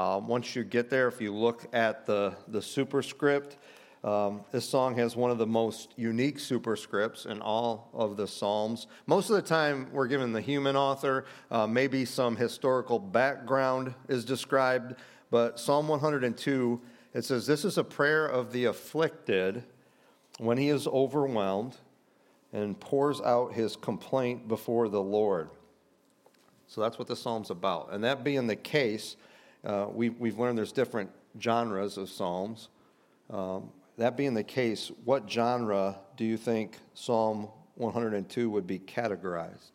Uh, once you get there, if you look at the, the superscript, um, this song has one of the most unique superscripts in all of the Psalms. Most of the time, we're given the human author, uh, maybe some historical background is described, but Psalm 102, it says, This is a prayer of the afflicted when he is overwhelmed and pours out his complaint before the Lord. So that's what the Psalm's about. And that being the case, uh, we, we've learned there's different genres of psalms. Um, that being the case, what genre do you think Psalm 102 would be categorized?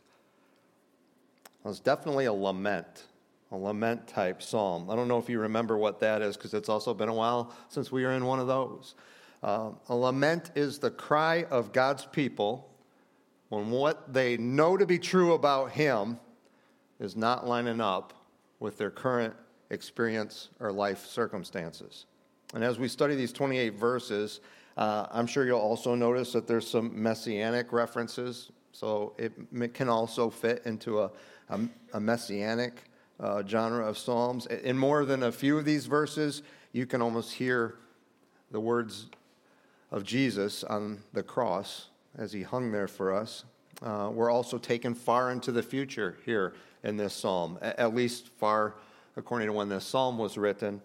Well, it's definitely a lament, a lament type psalm. I don't know if you remember what that is because it's also been a while since we were in one of those. Um, a lament is the cry of God's people when what they know to be true about Him is not lining up with their current experience, or life circumstances. And as we study these 28 verses, uh, I'm sure you'll also notice that there's some messianic references. So it can also fit into a, a, a messianic uh, genre of Psalms. In more than a few of these verses, you can almost hear the words of Jesus on the cross as he hung there for us. Uh, we're also taken far into the future here in this psalm, at least far according to when this psalm was written,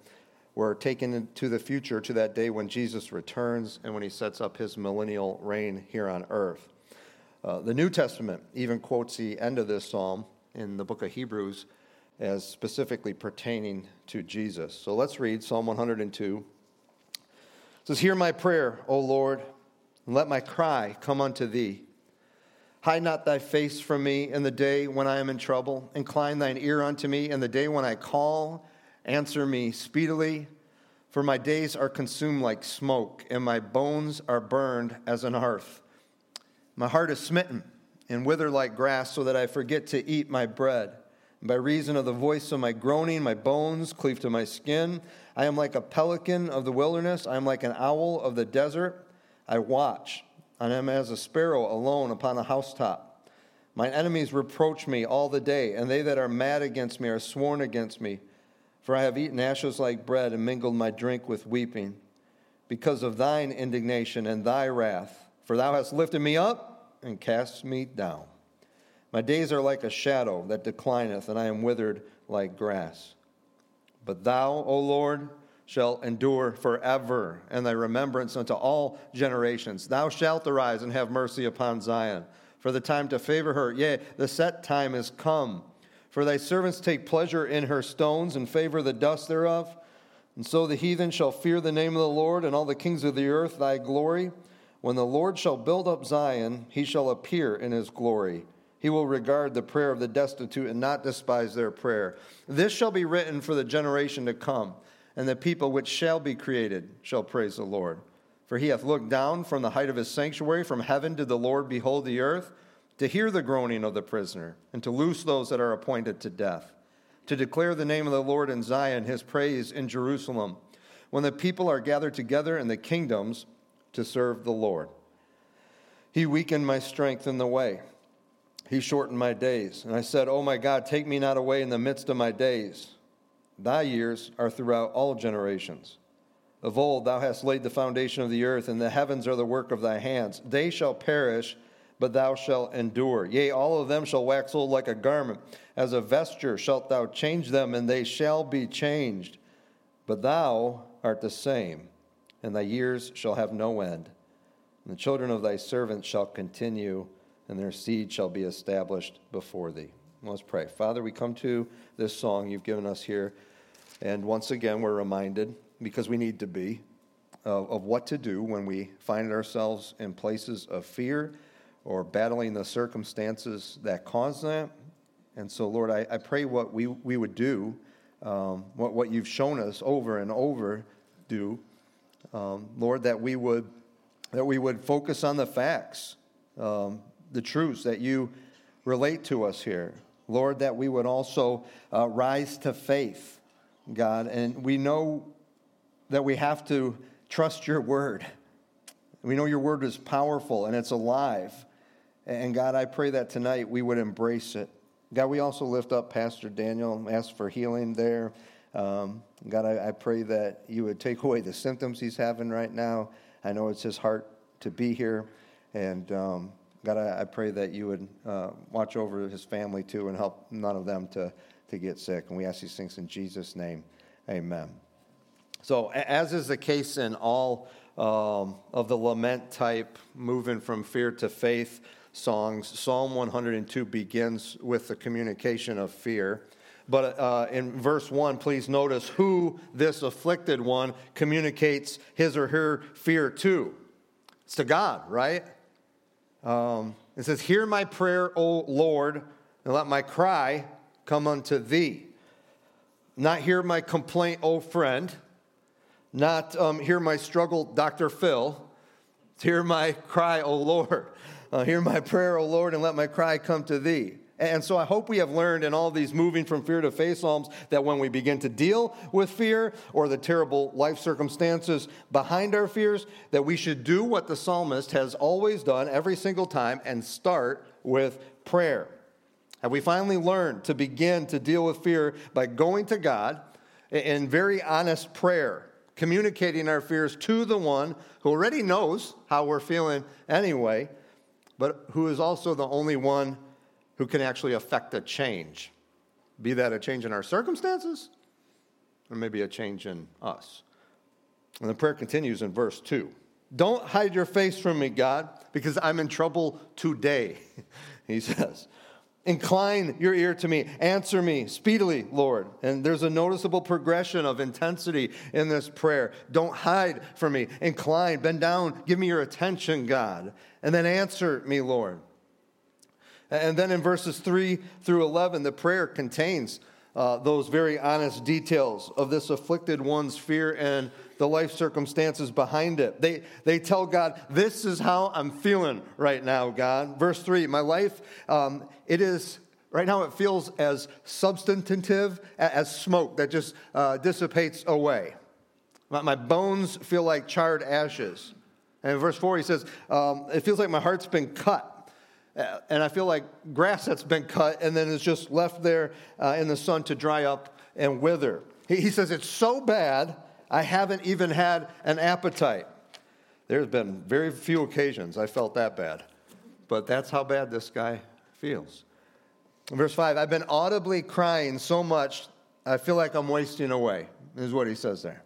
we're taken into the future to that day when Jesus returns and when he sets up his millennial reign here on earth. Uh, the New Testament even quotes the end of this psalm in the book of Hebrews as specifically pertaining to Jesus. So let's read Psalm 102. It says, Hear my prayer, O Lord, and let my cry come unto thee. Hide not thy face from me in the day when I am in trouble. Incline thine ear unto me in the day when I call. Answer me speedily. For my days are consumed like smoke, and my bones are burned as an hearth. My heart is smitten and wither like grass, so that I forget to eat my bread. And by reason of the voice of my groaning, my bones cleave to my skin. I am like a pelican of the wilderness. I am like an owl of the desert. I watch and am as a sparrow alone upon a housetop. Mine enemies reproach me all the day, and they that are mad against me are sworn against me. For I have eaten ashes like bread and mingled my drink with weeping, because of thine indignation and thy wrath. For thou hast lifted me up and cast me down. My days are like a shadow that declineth, and I am withered like grass. But thou, O Lord, shall endure forever, and thy remembrance unto all generations. Thou shalt arise and have mercy upon Zion, for the time to favor her. Yea, the set time is come. For thy servants take pleasure in her stones and favor the dust thereof. And so the heathen shall fear the name of the Lord, and all the kings of the earth thy glory. When the Lord shall build up Zion, he shall appear in his glory. He will regard the prayer of the destitute and not despise their prayer. This shall be written for the generation to come and the people which shall be created shall praise the Lord. For he hath looked down from the height of his sanctuary, from heaven did the Lord behold the earth, to hear the groaning of the prisoner, and to loose those that are appointed to death, to declare the name of the Lord in Zion, his praise in Jerusalem, when the people are gathered together in the kingdoms to serve the Lord. He weakened my strength in the way. He shortened my days. And I said, Oh my God, take me not away in the midst of my days. Thy years are throughout all generations. Of old thou hast laid the foundation of the earth, and the heavens are the work of thy hands. They shall perish, but thou shalt endure. Yea, all of them shall wax old like a garment. As a vesture shalt thou change them, and they shall be changed. But thou art the same, and thy years shall have no end. And the children of thy servants shall continue, and their seed shall be established before thee. Let's pray. Father, we come to this song you've given us here. And once again, we're reminded, because we need to be, of, of what to do when we find ourselves in places of fear or battling the circumstances that cause that. And so, Lord, I, I pray what we, we would do, um, what, what you've shown us over and over do, um, Lord, that we would that we would focus on the facts, um, the truths that you relate to us here. Lord, that we would also uh, rise to faith, God. And we know that we have to trust your word. We know your word is powerful and it's alive. And God, I pray that tonight we would embrace it. God, we also lift up Pastor Daniel, ask for healing there. Um, God, I, I, pray that you would take away the symptoms he's having right now. I know it's his heart to be here. And um, God, I, I, pray that you would uh, watch over his family too and help none of them to, to get sick. And we ask these things in Jesus' name. Amen. So, as is the case in all um, of the lament type, moving from fear to faith songs, Psalm 102 begins with the communication of fear. But uh, in verse 1, please notice who this afflicted one communicates his or her fear to. It's to God, right? Um, it says, Hear my prayer, O Lord, and let my cry come unto thee. Not hear my complaint, O friend. Not um, hear my struggle, Dr. Phil. Hear my cry, O Lord. Uh, hear my prayer, O Lord, and let my cry come to thee. And so I hope we have learned in all these moving from fear to faith psalms that when we begin to deal with fear or the terrible life circumstances behind our fears, that we should do what the psalmist has always done every single time and start with prayer. Have we finally learned to begin to deal with fear by going to God in very honest prayer, communicating our fears to the one who already knows how we're feeling anyway, but who is also the only one who can actually affect a change, be that a change in our circumstances or maybe a change in us. And the prayer continues in verse 2. Don't hide your face from me, God, because I'm in trouble today, he says. Incline your ear to me. Answer me speedily, Lord. And there's a noticeable progression of intensity in this prayer. Don't hide from me. Incline, bend down, give me your attention, God. And then answer me, Lord. And then in verses 3 through 11, the prayer contains uh, those very honest details of this afflicted one's fear and the life circumstances behind it. They, they tell God, This is how I'm feeling right now, God. Verse 3 My life, um, it is, right now, it feels as substantive as smoke that just uh, dissipates away. My, my bones feel like charred ashes. And verse 4, he says, um, It feels like my heart's been cut. Uh, and I feel like grass that's been cut and then is just left there uh, in the sun to dry up and wither. He, he says, It's so bad, I haven't even had an appetite. There's been very few occasions I felt that bad, but that's how bad this guy feels. Verse 5 I've been audibly crying so much, I feel like I'm wasting away, is what he says there.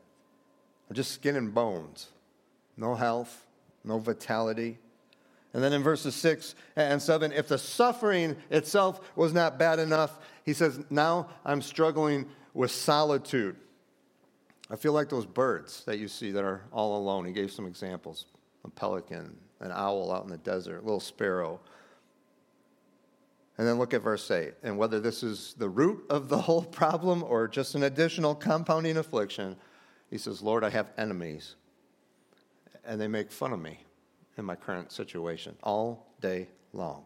I'm just skin and bones, no health, no vitality. And then in verses 6 and 7, if the suffering itself was not bad enough, he says, Now I'm struggling with solitude. I feel like those birds that you see that are all alone. He gave some examples a pelican, an owl out in the desert, a little sparrow. And then look at verse 8. And whether this is the root of the whole problem or just an additional compounding affliction, he says, Lord, I have enemies, and they make fun of me in my current situation all day long.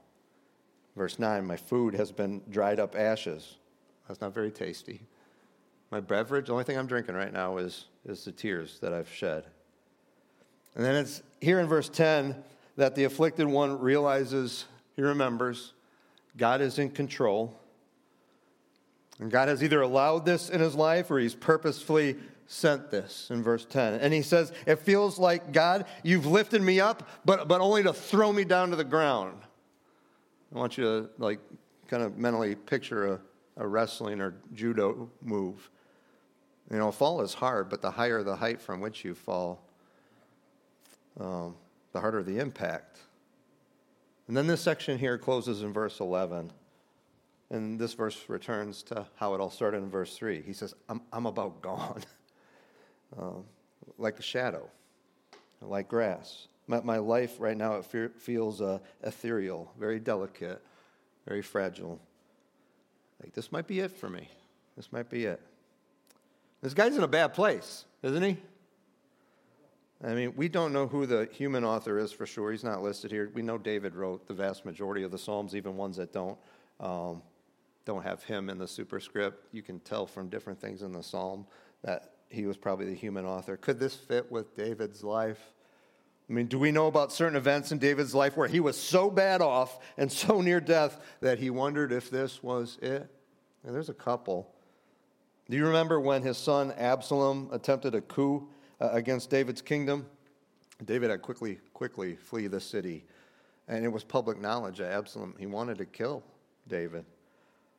Verse 9 My food has been dried up ashes. That's not very tasty. My beverage, the only thing I'm drinking right now is, is the tears that I've shed. And then it's here in verse 10 that the afflicted one realizes, he remembers, God is in control. And God has either allowed this in his life or he's purposefully sent this in verse 10. And he says, It feels like, God, you've lifted me up, but, but only to throw me down to the ground. I want you to, like, kind of mentally picture a, a wrestling or judo move. You know, fall is hard, but the higher the height from which you fall, um, the harder the impact. And then this section here closes in verse 11. And this verse returns to how it all started in verse 3. He says, I'm, I'm about gone. uh, like a shadow, like grass. My, my life right now, it fe- feels uh, ethereal, very delicate, very fragile. like, this might be it for me. This might be it. This guy's in a bad place, isn't he? I mean, we don't know who the human author is for sure. He's not listed here. We know David wrote the vast majority of the Psalms, even ones that don't. Um, don't have him in the superscript. You can tell from different things in the psalm that he was probably the human author. Could this fit with David's life? I mean, do we know about certain events in David's life where he was so bad off and so near death that he wondered if this was it? There's a couple. Do you remember when his son Absalom attempted a coup uh, against David's kingdom? David had quickly, quickly flee the city. And it was public knowledge that Absalom, he wanted to kill David.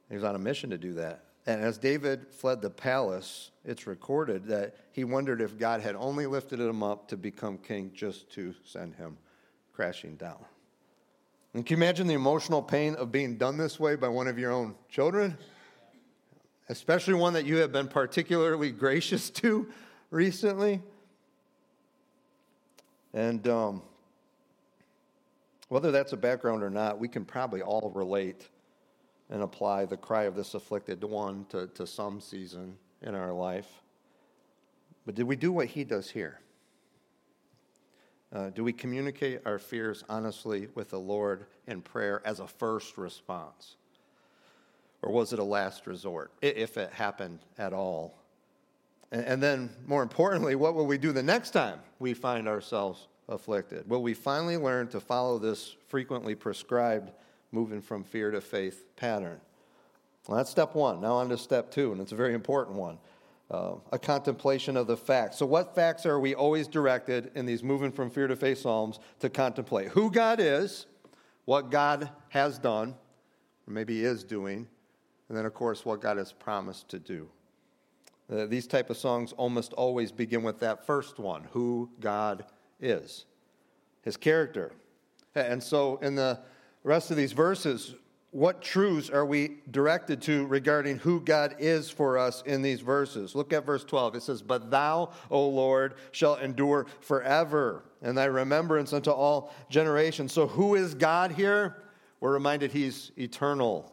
He was on a mission to do that. And as David fled the palace, it's recorded that he wondered if God had only lifted him up to become king just to send him crashing down. And can you imagine the emotional pain of being done this way by one of your own children? Especially one that you have been particularly gracious to recently. And um, whether that's a background or not, we can probably all relate and apply the cry of this afflicted one to, to some season in our life. But did we do what he does here? Uh, do we communicate our fears honestly with the Lord in prayer as a first response? Or was it a last resort, if it happened at all? And, and then, more importantly, what will we do the next time we find ourselves afflicted? Will we finally learn to follow this frequently prescribed moving from fear to faith pattern. Well, that's step one. Now on to step two, and it's a very important one. Uh, a contemplation of the facts. So, what facts are we always directed in these moving from fear to faith Psalms to contemplate? Who God is, what God has done, or maybe is doing, and then, of course, what God has promised to do. Uh, these type of songs almost always begin with that first one who God is, his character. And so, in the rest of these verses, what truths are we directed to regarding who God is for us in these verses? Look at verse 12. It says, But thou, O Lord, shall endure forever, and thy remembrance unto all generations. So, who is God here? We're reminded he's eternal.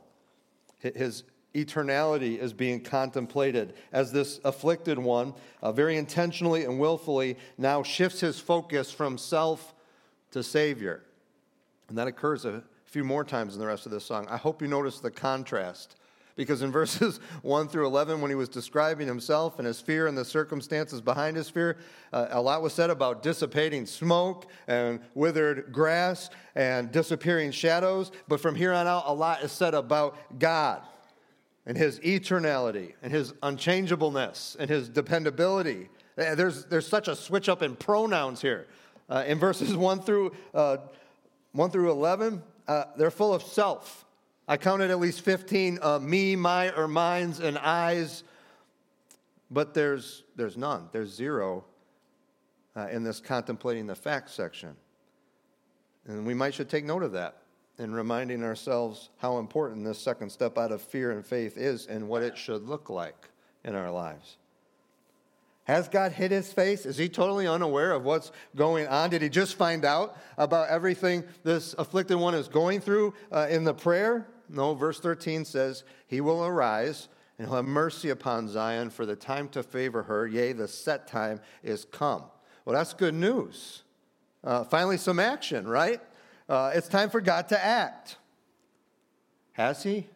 His eternality is being contemplated as this afflicted one, uh, very intentionally and willfully, now shifts his focus from self to Savior. And that occurs a few more times in the rest of this song. I hope you notice the contrast. Because in verses 1 through 11, when he was describing himself and his fear and the circumstances behind his fear, uh, a lot was said about dissipating smoke and withered grass and disappearing shadows. But from here on out, a lot is said about God and his eternality and his unchangeableness and his dependability. Uh, there's, there's such a switch up in pronouns here. Uh, in verses 1 through, uh, 1 through 11, uh, they're full of self. I counted at least 15 uh, me, my, or mine's and I's, but there's, there's none. There's zero uh, in this contemplating the facts section. And we might should take note of that in reminding ourselves how important this second step out of fear and faith is and what it should look like in our lives. Has God hid his face? Is he totally unaware of what's going on? Did he just find out about everything this afflicted one is going through uh, in the prayer? No, verse 13 says, He will arise and he'll have mercy upon Zion for the time to favor her. Yea, the set time is come. Well, that's good news. Uh, finally, some action, right? Uh, it's time for God to act. Has he?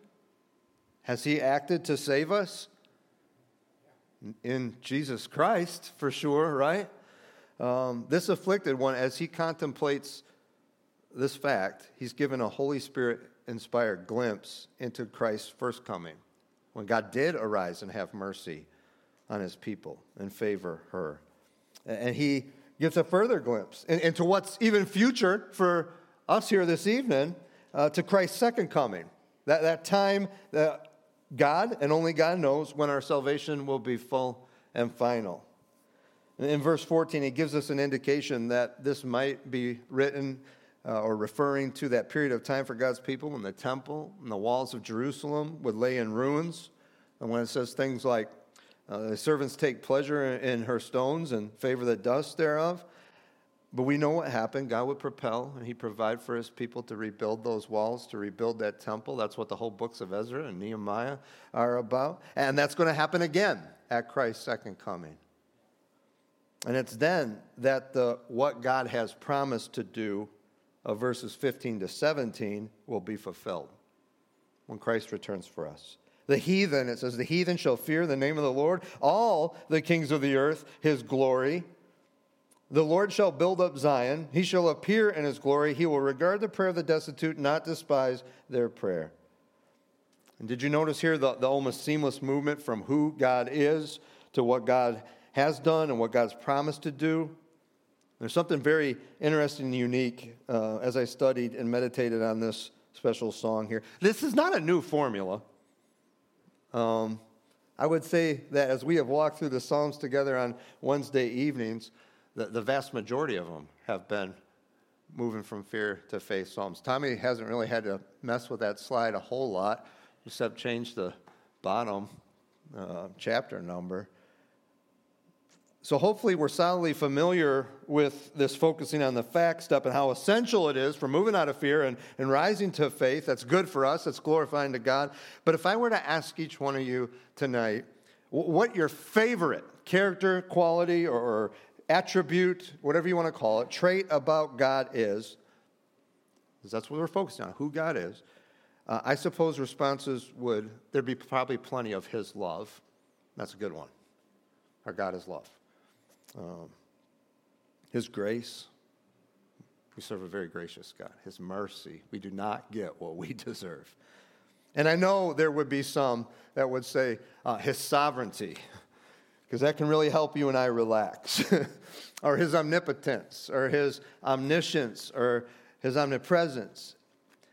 Has he acted to save us? In Jesus Christ, for sure, right? Um, this afflicted one, as he contemplates this fact, he's given a Holy Spirit inspired glimpse into Christ's first coming, when God did arise and have mercy on his people and favor her. And he gives a further glimpse into what's even future for us here this evening uh, to Christ's second coming. That, that time that God and only God knows when our salvation will be full and final. In verse 14, he gives us an indication that this might be written uh, or referring to that period of time for God's people when the temple and the walls of Jerusalem would lay in ruins. And when it says things like, uh, the servants take pleasure in her stones and favor the dust thereof. But we know what happened. God would propel, and He provide for His people to rebuild those walls, to rebuild that temple. That's what the whole books of Ezra and Nehemiah are about. And that's going to happen again at Christ's second coming. And it's then that the what God has promised to do of verses 15 to 17 will be fulfilled when Christ returns for us. The heathen, it says, the heathen shall fear the name of the Lord, all the kings of the earth, his glory. The Lord shall build up Zion. He shall appear in his glory. He will regard the prayer of the destitute, not despise their prayer. And did you notice here the, the almost seamless movement from who God is to what God has done and what God's promised to do? There's something very interesting and unique uh, as I studied and meditated on this special song here. This is not a new formula. Um, I would say that as we have walked through the Psalms together on Wednesday evenings, the, the vast majority of them have been moving from fear to faith Psalms. Tommy hasn't really had to mess with that slide a whole lot, except change the bottom uh, chapter number. So, hopefully, we're solidly familiar with this focusing on the fact step and how essential it is for moving out of fear and, and rising to faith. That's good for us, that's glorifying to God. But if I were to ask each one of you tonight what your favorite character, quality, or attribute, whatever you want to call it, trait about God is, that's what we're focusing on, who God is, uh, I suppose responses would, there'd be probably plenty of His love. That's a good one. Our God is love um, His grace. We serve a very gracious God. His mercy. We do not get what we deserve. And I know there would be some that would say uh, His sovereignty, because that can really help you and I relax. or His omnipotence, or His omniscience, or His omnipresence.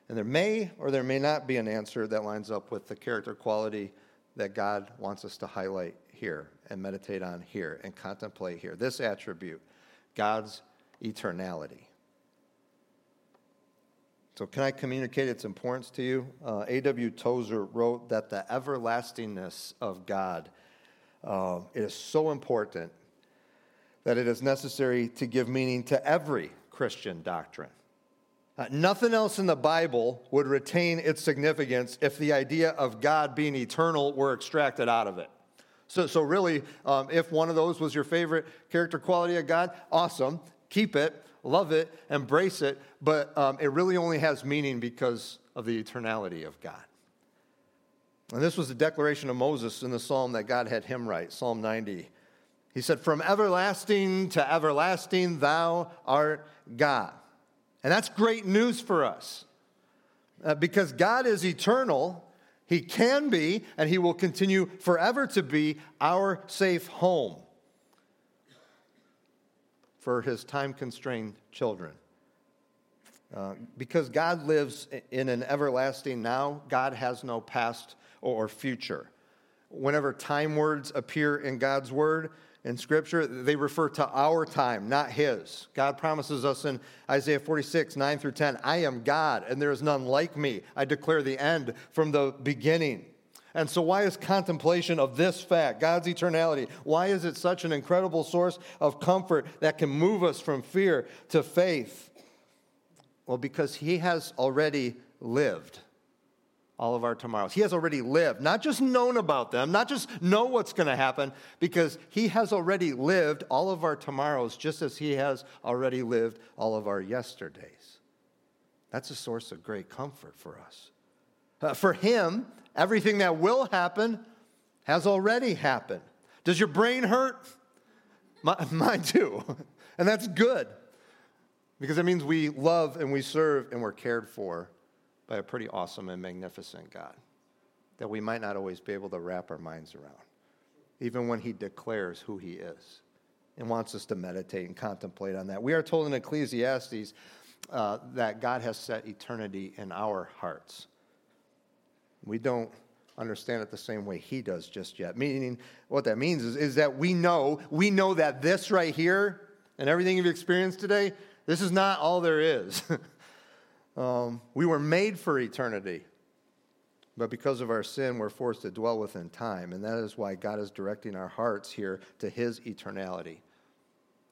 And there may or there may not be an answer that lines up with the character quality that God wants us to highlight here and meditate on here and contemplate here. This attribute, God's eternality. So, can I communicate its importance to you? Uh, A.W. Tozer wrote that the everlastingness of God uh, is so important that it is necessary to give meaning to every Christian doctrine. Uh, nothing else in the Bible would retain its significance if the idea of God being eternal were extracted out of it. So, so really, um, if one of those was your favorite character quality of God, awesome. Keep it, love it, embrace it. But um, it really only has meaning because of the eternality of God. And this was the declaration of Moses in the psalm that God had him write, Psalm 90. He said, From everlasting to everlasting, thou art God. And that's great news for us uh, because God is eternal he can be, and He will continue forever to be, our safe home for His time constrained children. Uh, because God lives in an everlasting now, God has no past or future. Whenever time words appear in God's word, in Scripture, they refer to our time, not His. God promises us in Isaiah 46, 9 through 10, I am God, and there is none like me. I declare the end from the beginning. And so, why is contemplation of this fact, God's eternality, why is it such an incredible source of comfort that can move us from fear to faith? Well, because He has already lived all of our tomorrows. He has already lived, not just known about them, not just know what's going to happen, because He has already lived all of our tomorrows just as He has already lived all of our yesterdays. That's a source of great comfort for us. Uh, for Him, everything that will happen has already happened. Does your brain hurt? My, mine too. and that's good because it means we love and we serve and we're cared for by a pretty awesome and magnificent God that we might not always be able to wrap our minds around, even when He declares who He is and wants us to meditate and contemplate on that. We are told in Ecclesiastes uh, that God has set eternity in our hearts. We don't understand it the same way he does just yet. Meaning, what that means is, is that we know, we know that this right here and everything you've experienced today, this is not all there is. Um, we were made for eternity, but because of our sin, we're forced to dwell within time. And that is why God is directing our hearts here to His eternality.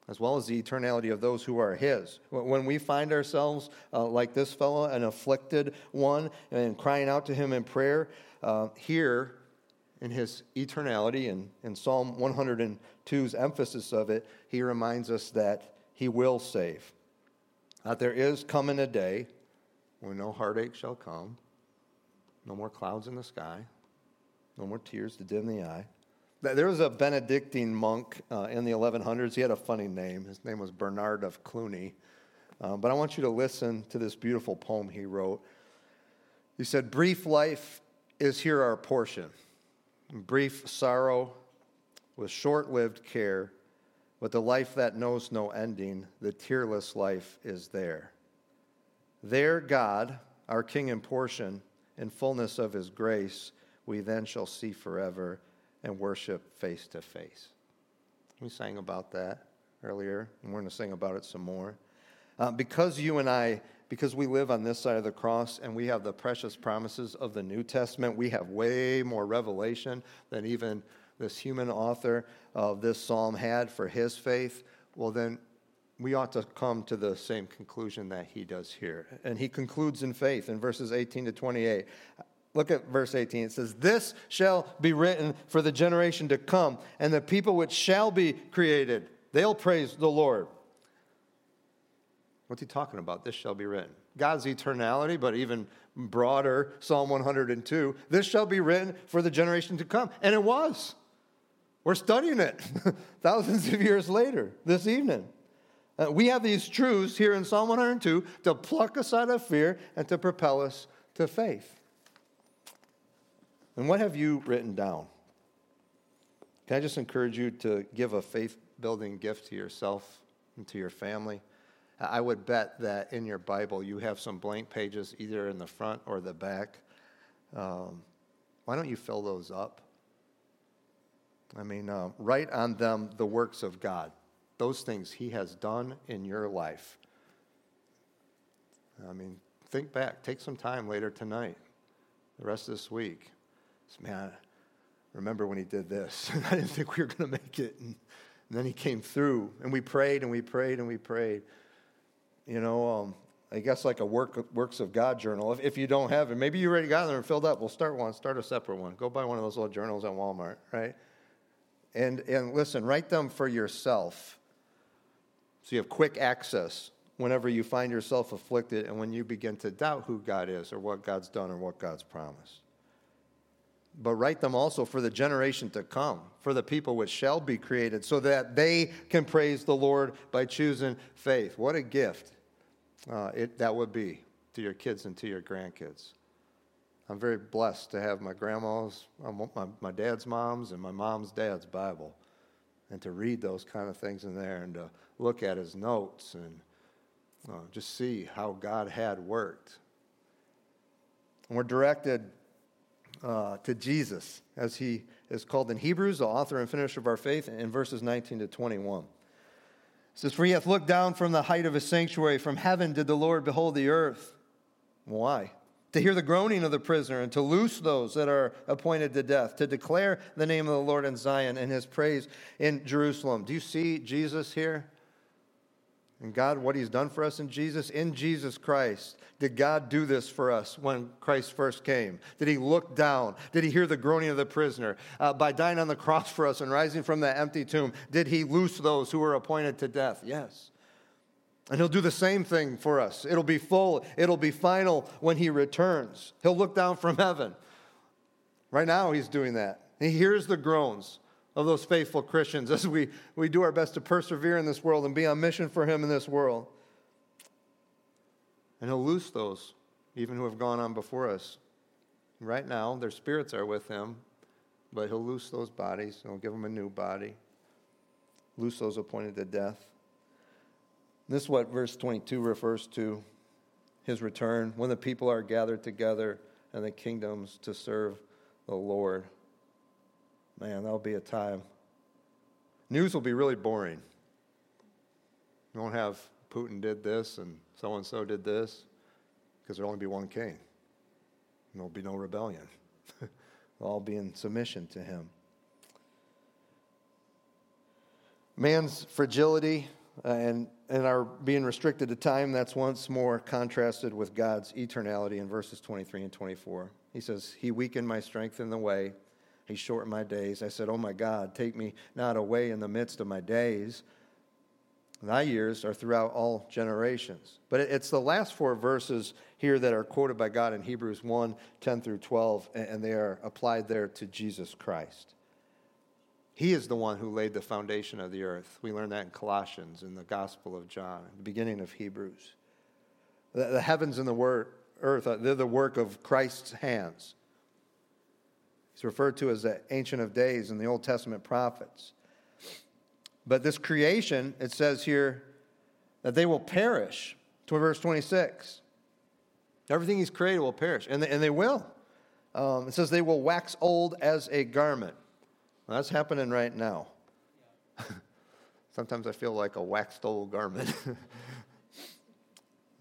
as well as the eternality of those who are his. When we find ourselves uh, like this fellow, an afflicted one, and crying out to him in prayer, uh, here in his eternality and in Psalm 102's emphasis of it, he reminds us that he will save. That there is coming a day when no heartache shall come, no more clouds in the sky, no more tears to dim the eye. There was a Benedictine monk uh, in the 1100s. He had a funny name. His name was Bernard of Cluny. Uh, but I want you to listen to this beautiful poem he wrote. He said, Brief life is here our portion, brief sorrow with short lived care, but the life that knows no ending, the tearless life, is there. There, God, our King and portion, in fullness of his grace, we then shall see forever and worship face to face. We sang about that earlier, and we're going to sing about it some more. Uh, because you and I, because we live on this side of the cross and we have the precious promises of the New Testament, we have way more revelation than even this human author of this psalm had for his faith. Well, then we ought to come to the same conclusion that he does here. And he concludes in faith in verses 18 to 28. Look at verse 18. It says, This shall be written for the generation to come, and the people which shall be created, they'll praise the Lord. What's he talking about? This shall be written. God's eternality, but even broader, Psalm 102, this shall be written for the generation to come. And it was. We're studying it thousands of years later this evening. Uh, we have these truths here in Psalm 102 to pluck us out of fear and to propel us to faith. And what have you written down? Can I just encourage you to give a faith building gift to yourself and to your family? I would bet that in your Bible you have some blank pages either in the front or the back. Um, why don't you fill those up? I mean, uh, write on them the works of God, those things He has done in your life. I mean, think back, take some time later tonight, the rest of this week man, remember when he did this? I didn't think we were going to make it. And, and, then he came through, and we prayed and we prayed and we prayed. You know, um, I guess like a work, works of God journal. If, if you don't have it, maybe you already got them and filled up. We'll start one, start a separate one. Go buy one of those little journals at Walmart, right? And, and listen, write them for yourself so you have quick access whenever you find yourself afflicted and when you begin to doubt who God is or what God's done or what God's promised but write them also for the generation to come, for the people which shall be created, so that they can praise the Lord by choosing faith. What a gift uh, it, that would be to your kids and to your grandkids. I'm very blessed to have my grandma's, my, my dad's mom's, and my mom's dad's Bible, and to read those kind of things in there and to look at his notes and uh, just see how God had worked. And we're directed uh, to Jesus, as he is called in Hebrews, the author and finisher of our faith, in verses 19 to 21. It says, For he hath looked down from the height of his sanctuary, from heaven did the Lord behold the earth. Why? To hear the groaning of the prisoner, and to loose those that are appointed to death, to declare the name of the Lord in Zion and his praise in Jerusalem. Do you see Jesus here? And God, what He's done for us in Jesus, in Jesus Christ. Did God do this for us when Christ first came? Did He look down? Did He hear the groaning of the prisoner? Uh, by dying on the cross for us and rising from that empty tomb, did He loose those who were appointed to death? Yes. And He'll do the same thing for us. It'll be full, it'll be final when He returns. He'll look down from heaven. Right now, He's doing that. He hears the groans of those faithful Christians as we, we do our best to persevere in this world and be on mission for Him in this world. And He'll loose those, even who have gone on before us. Right now, their spirits are with Him, but He'll loose those bodies, He'll give them a new body, loose those appointed to death. This is what verse 22 refers to His return, when the people are gathered together and the kingdoms to serve the Lord. Man, that'll be a time. News will be really boring. You won't have Putin did this and so and so did this because there'll only be one king. There'll be no rebellion. They'll all be in submission to him. Man's fragility uh, and, and our being restricted to time, that's once more contrasted with God's eternality in verses 23 and 24. He says, He weakened my strength in the way, He shortened my days. I said, Oh my God, take me not away in the midst of my days. Thy years are throughout all generations. But it's the last four verses here that are quoted by God in Hebrews 1 10 through 12, and they are applied there to Jesus Christ. He is the one who laid the foundation of the earth. We learn that in Colossians, in the Gospel of John, the beginning of Hebrews. The, heavens and the earth, uh, they're the work of Christ's hands. He's referred to as the Ancient of Days in the Old Testament prophets. But this creation, it says here that they will perish. To verse 26. Everything he's created will perish, and they, and they will. Um, it says they will wax old as a garment. Well, that's happening right now. Sometimes I feel like a waxed old garment.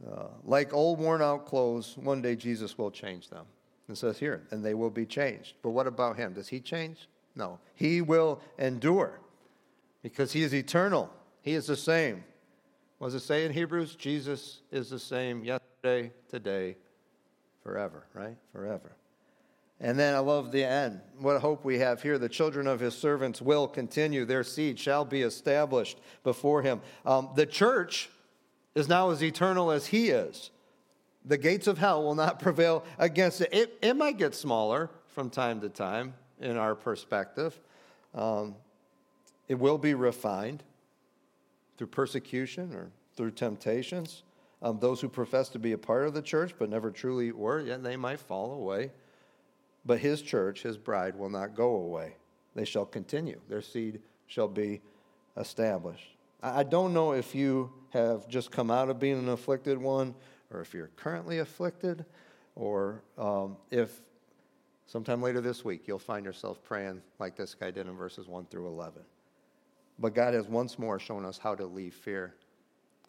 uh, like old worn out clothes, one day Jesus will change them. It says here, and they will be changed. But what about him? Does he change? No. He will endure because he is eternal. He is the same. What does it say in Hebrews? Jesus is the same yesterday, today, forever, right? Forever. And then I love the end. What hope we have here. The children of his servants will continue. Their seed shall be established before him. Um, the church is now as eternal as he is. The gates of hell will not prevail against it. It, it might get smaller from time to time in our perspective. Um, it will be refined through persecution or through temptations. Um, those who profess to be a part of the church but never truly were, yeah, they might fall away. But his church, his bride, will not go away. They shall continue. Their seed shall be established. I don't know if you have just come out of being an afflicted one, or if you're currently afflicted, or um, if sometime later this week you'll find yourself praying like this guy did in verses 1 through 11. But God has once more shown us how to leave fear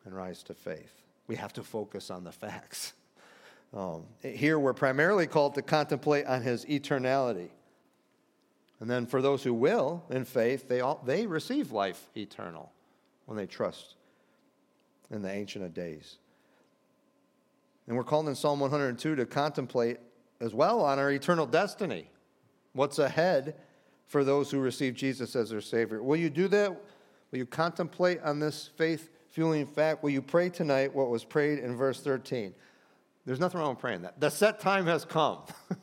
and rise to faith. We have to focus on the facts. Um, here, we're primarily called to contemplate on his eternality. And then, for those who will, in faith, they, all, they receive life eternal when they trust in the Ancient of Days. And we're called in Psalm 102 to contemplate as well on our eternal destiny, what's ahead for those who receive Jesus as their Savior. Will you do that? Will you contemplate on this faith fueling fact? Will you pray tonight what was prayed in verse 13? There's nothing wrong with praying that. The set time has come.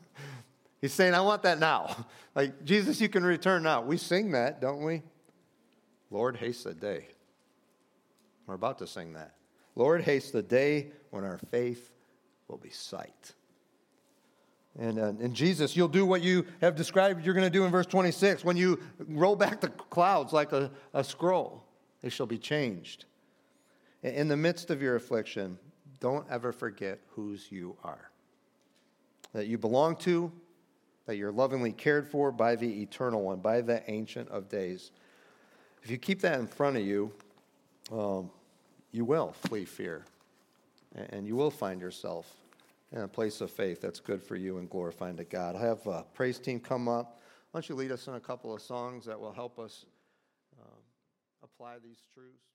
He's saying, I want that now. Like, Jesus, you can return now. We sing that, don't we? Lord, haste the day. We're about to sing that. Lord, haste the day when our faith will be sight. And, uh, and Jesus, you'll do what you have described you're going to do in verse 26. When you roll back the clouds like a, a scroll, they shall be changed. In the midst of your affliction, don't ever forget whose you are. That you belong to, that you're lovingly cared for by the eternal one, by the Ancient of Days. If you keep that in front of you, um, you will flee fear, and you will find yourself in a place of faith that's good for you and glorifying to God. I have a praise team come up. Why don't you lead us in a couple of songs that will help us uh, apply these truths?